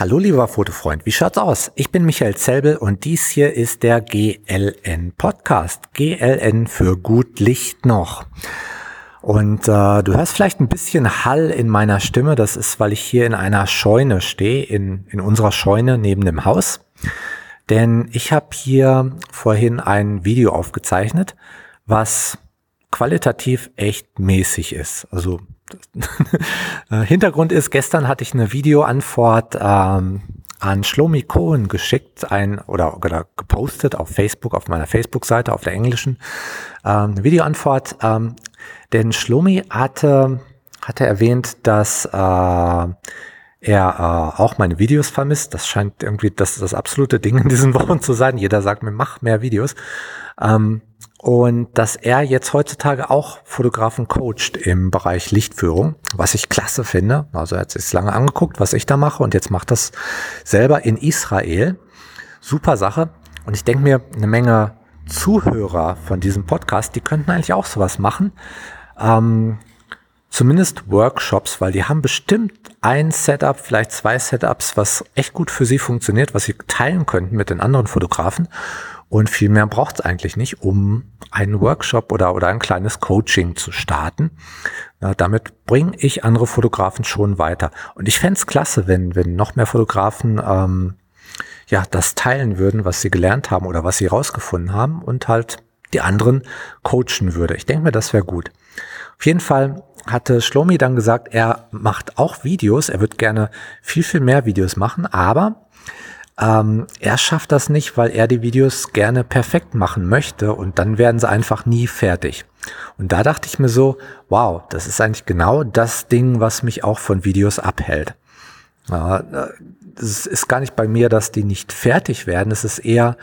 Hallo lieber Fotofreund, wie schaut's aus? Ich bin Michael Zelbel und dies hier ist der GLN Podcast. GLN für gut Licht noch. Und äh, du hörst vielleicht ein bisschen Hall in meiner Stimme. Das ist, weil ich hier in einer Scheune stehe, in, in unserer Scheune neben dem Haus. Denn ich habe hier vorhin ein Video aufgezeichnet, was qualitativ echt mäßig ist. Also Hintergrund ist, gestern hatte ich eine Videoantwort ähm, an Shlomi Cohen geschickt, ein oder, oder gepostet auf Facebook, auf meiner Facebook-Seite, auf der englischen, ähm, eine Videoantwort. Ähm, denn Shlomi hatte, hatte erwähnt, dass äh, er äh, auch meine Videos vermisst. Das scheint irgendwie das, das absolute Ding in diesen Wochen zu sein. Jeder sagt mir, mach mehr Videos. Ähm, und dass er jetzt heutzutage auch Fotografen coacht im Bereich Lichtführung, was ich klasse finde. Also er hat sich lange angeguckt, was ich da mache und jetzt macht das selber in Israel. Super Sache. Und ich denke mir, eine Menge Zuhörer von diesem Podcast, die könnten eigentlich auch sowas machen. Ähm, zumindest Workshops, weil die haben bestimmt ein Setup, vielleicht zwei Setups, was echt gut für sie funktioniert, was sie teilen könnten mit den anderen Fotografen. Und viel mehr braucht es eigentlich nicht, um einen Workshop oder, oder ein kleines Coaching zu starten. Ja, damit bringe ich andere Fotografen schon weiter. Und ich fände es klasse, wenn, wenn noch mehr Fotografen ähm, ja, das teilen würden, was sie gelernt haben oder was sie rausgefunden haben und halt die anderen coachen würde. Ich denke mir, das wäre gut. Auf jeden Fall hatte Schlomi dann gesagt, er macht auch Videos, er wird gerne viel, viel mehr Videos machen, aber ähm, er schafft das nicht, weil er die Videos gerne perfekt machen möchte und dann werden sie einfach nie fertig. Und da dachte ich mir so, wow, das ist eigentlich genau das Ding, was mich auch von Videos abhält. Ja, es ist gar nicht bei mir, dass die nicht fertig werden. Es ist eher,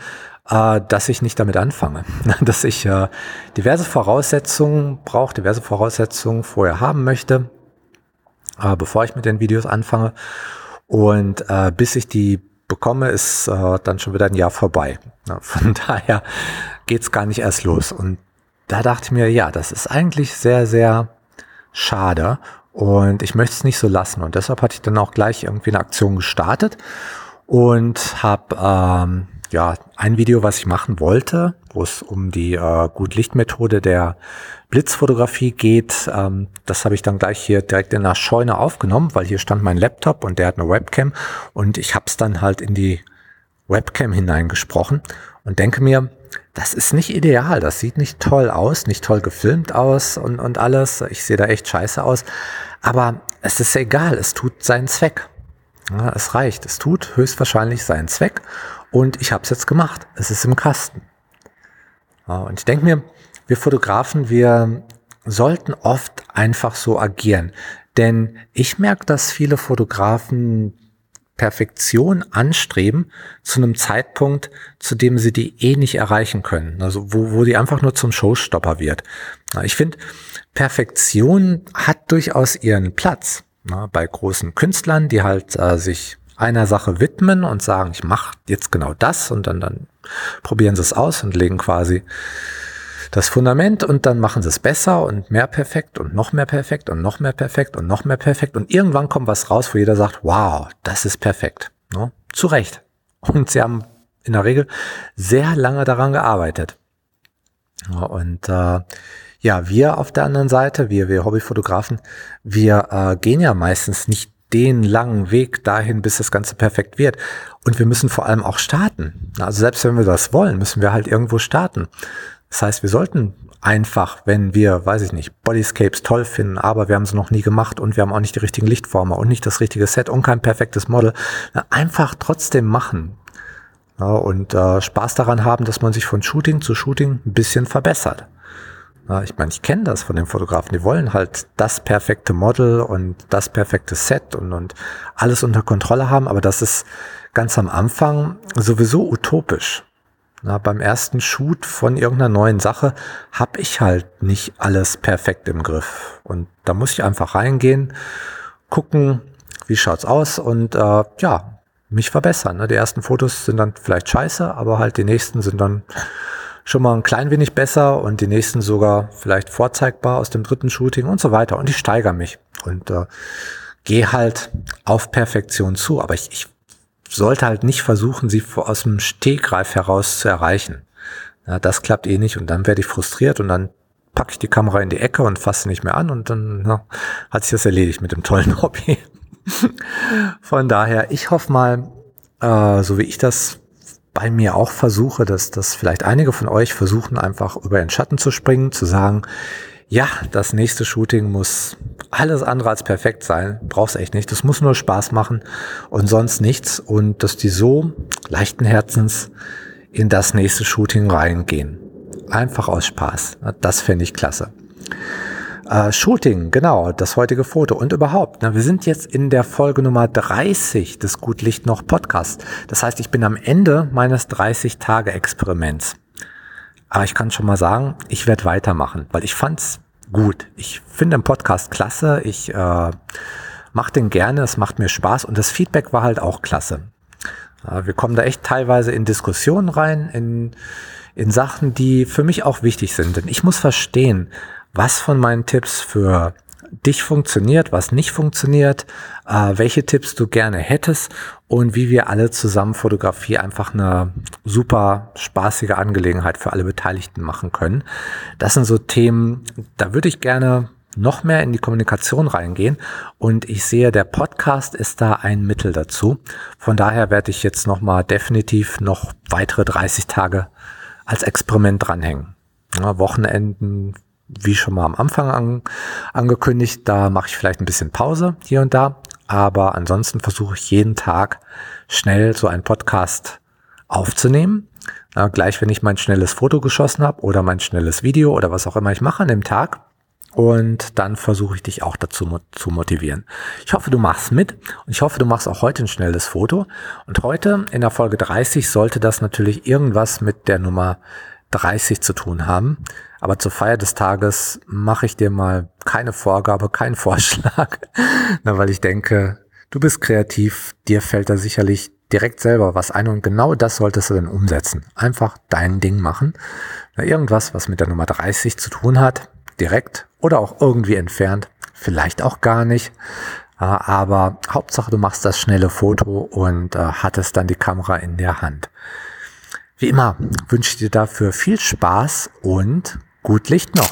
äh, dass ich nicht damit anfange. dass ich äh, diverse Voraussetzungen brauche, diverse Voraussetzungen vorher haben möchte, äh, bevor ich mit den Videos anfange. Und äh, bis ich die bekomme, ist äh, dann schon wieder ein Jahr vorbei. Von daher geht's gar nicht erst los. Und da dachte ich mir, ja, das ist eigentlich sehr, sehr schade. Und ich möchte es nicht so lassen. Und deshalb hatte ich dann auch gleich irgendwie eine Aktion gestartet und habe ähm, ja ein Video, was ich machen wollte, wo es um die äh, Gut-Licht-Methode der Blitzfotografie geht. Ähm, das habe ich dann gleich hier direkt in der Scheune aufgenommen, weil hier stand mein Laptop und der hat eine Webcam und ich habe es dann halt in die Webcam hineingesprochen und denke mir, das ist nicht ideal, das sieht nicht toll aus, nicht toll gefilmt aus und, und alles. Ich sehe da echt scheiße aus. Aber es ist egal, es tut seinen Zweck. Ja, es reicht, es tut höchstwahrscheinlich seinen Zweck und ich habe es jetzt gemacht. Es ist im Kasten. Und ich denke mir, wir Fotografen, wir sollten oft einfach so agieren. Denn ich merke, dass viele Fotografen Perfektion anstreben zu einem Zeitpunkt, zu dem sie die eh nicht erreichen können. Also wo, wo die einfach nur zum Showstopper wird. Ich finde, Perfektion hat durchaus ihren Platz. Bei großen Künstlern, die halt äh, sich einer Sache widmen und sagen, ich mache jetzt genau das und dann, dann probieren sie es aus und legen quasi das Fundament und dann machen sie es besser und mehr perfekt und noch mehr perfekt und noch mehr perfekt und noch mehr perfekt und irgendwann kommt was raus, wo jeder sagt, wow, das ist perfekt. Ne? Zu Recht. Und sie haben in der Regel sehr lange daran gearbeitet. Und äh, ja, wir auf der anderen Seite, wir, wir Hobbyfotografen, wir äh, gehen ja meistens nicht den langen Weg dahin, bis das Ganze perfekt wird. Und wir müssen vor allem auch starten. Also selbst wenn wir das wollen, müssen wir halt irgendwo starten. Das heißt, wir sollten einfach, wenn wir, weiß ich nicht, Bodyscapes toll finden, aber wir haben sie noch nie gemacht und wir haben auch nicht die richtigen Lichtformer und nicht das richtige Set und kein perfektes Model, einfach trotzdem machen. Ja, und äh, Spaß daran haben, dass man sich von Shooting zu Shooting ein bisschen verbessert. Ich meine, ich kenne das von den Fotografen. Die wollen halt das perfekte Model und das perfekte Set und, und alles unter Kontrolle haben, aber das ist ganz am Anfang sowieso utopisch. Na, beim ersten Shoot von irgendeiner neuen Sache habe ich halt nicht alles perfekt im Griff. Und da muss ich einfach reingehen, gucken, wie schaut's aus und äh, ja, mich verbessern. Ne? Die ersten Fotos sind dann vielleicht scheiße, aber halt die nächsten sind dann schon mal ein klein wenig besser und die nächsten sogar vielleicht vorzeigbar aus dem dritten Shooting und so weiter. Und ich steigere mich und äh, gehe halt auf Perfektion zu. Aber ich, ich sollte halt nicht versuchen, sie aus dem Stegreif heraus zu erreichen. Ja, das klappt eh nicht und dann werde ich frustriert und dann packe ich die Kamera in die Ecke und fasse nicht mehr an und dann na, hat sich das erledigt mit dem tollen Hobby. Von daher, ich hoffe mal, äh, so wie ich das bei mir auch versuche, dass, dass vielleicht einige von euch versuchen, einfach über den Schatten zu springen, zu sagen, ja, das nächste Shooting muss alles andere als perfekt sein. Brauchst echt nicht. Das muss nur Spaß machen und sonst nichts. Und dass die so leichten Herzens in das nächste Shooting reingehen. Einfach aus Spaß. Das fände ich klasse. Äh, Shooting, genau, das heutige Foto und überhaupt. Na, wir sind jetzt in der Folge Nummer 30 des Gut Licht noch Podcasts. Das heißt, ich bin am Ende meines 30-Tage-Experiments. Aber ich kann schon mal sagen, ich werde weitermachen, weil ich fand's gut. Ich finde den Podcast klasse. Ich äh, mache den gerne. Es macht mir Spaß und das Feedback war halt auch klasse. Äh, wir kommen da echt teilweise in Diskussionen rein, in, in Sachen, die für mich auch wichtig sind. Denn ich muss verstehen, was von meinen Tipps für dich funktioniert, was nicht funktioniert, äh, welche Tipps du gerne hättest und wie wir alle zusammen Fotografie einfach eine super spaßige Angelegenheit für alle Beteiligten machen können. Das sind so Themen, da würde ich gerne noch mehr in die Kommunikation reingehen und ich sehe, der Podcast ist da ein Mittel dazu. Von daher werde ich jetzt nochmal definitiv noch weitere 30 Tage als Experiment dranhängen. Ja, Wochenenden, wie schon mal am Anfang an, angekündigt, da mache ich vielleicht ein bisschen Pause hier und da, aber ansonsten versuche ich jeden Tag schnell so einen Podcast aufzunehmen. Ja, gleich wenn ich mein schnelles Foto geschossen habe oder mein schnelles Video oder was auch immer ich mache an dem Tag, und dann versuche ich dich auch dazu zu motivieren. Ich hoffe, du machst mit und ich hoffe, du machst auch heute ein schnelles Foto. Und heute in der Folge 30 sollte das natürlich irgendwas mit der Nummer 30 zu tun haben. Aber zur Feier des Tages mache ich dir mal keine Vorgabe, keinen Vorschlag, Na, weil ich denke, du bist kreativ, dir fällt da sicherlich direkt selber was ein und genau das solltest du dann umsetzen. Einfach dein Ding machen. Na, irgendwas, was mit der Nummer 30 zu tun hat, direkt oder auch irgendwie entfernt, vielleicht auch gar nicht. Aber Hauptsache, du machst das schnelle Foto und äh, hattest dann die Kamera in der Hand. Wie immer wünsche ich dir dafür viel Spaß und gut Licht noch.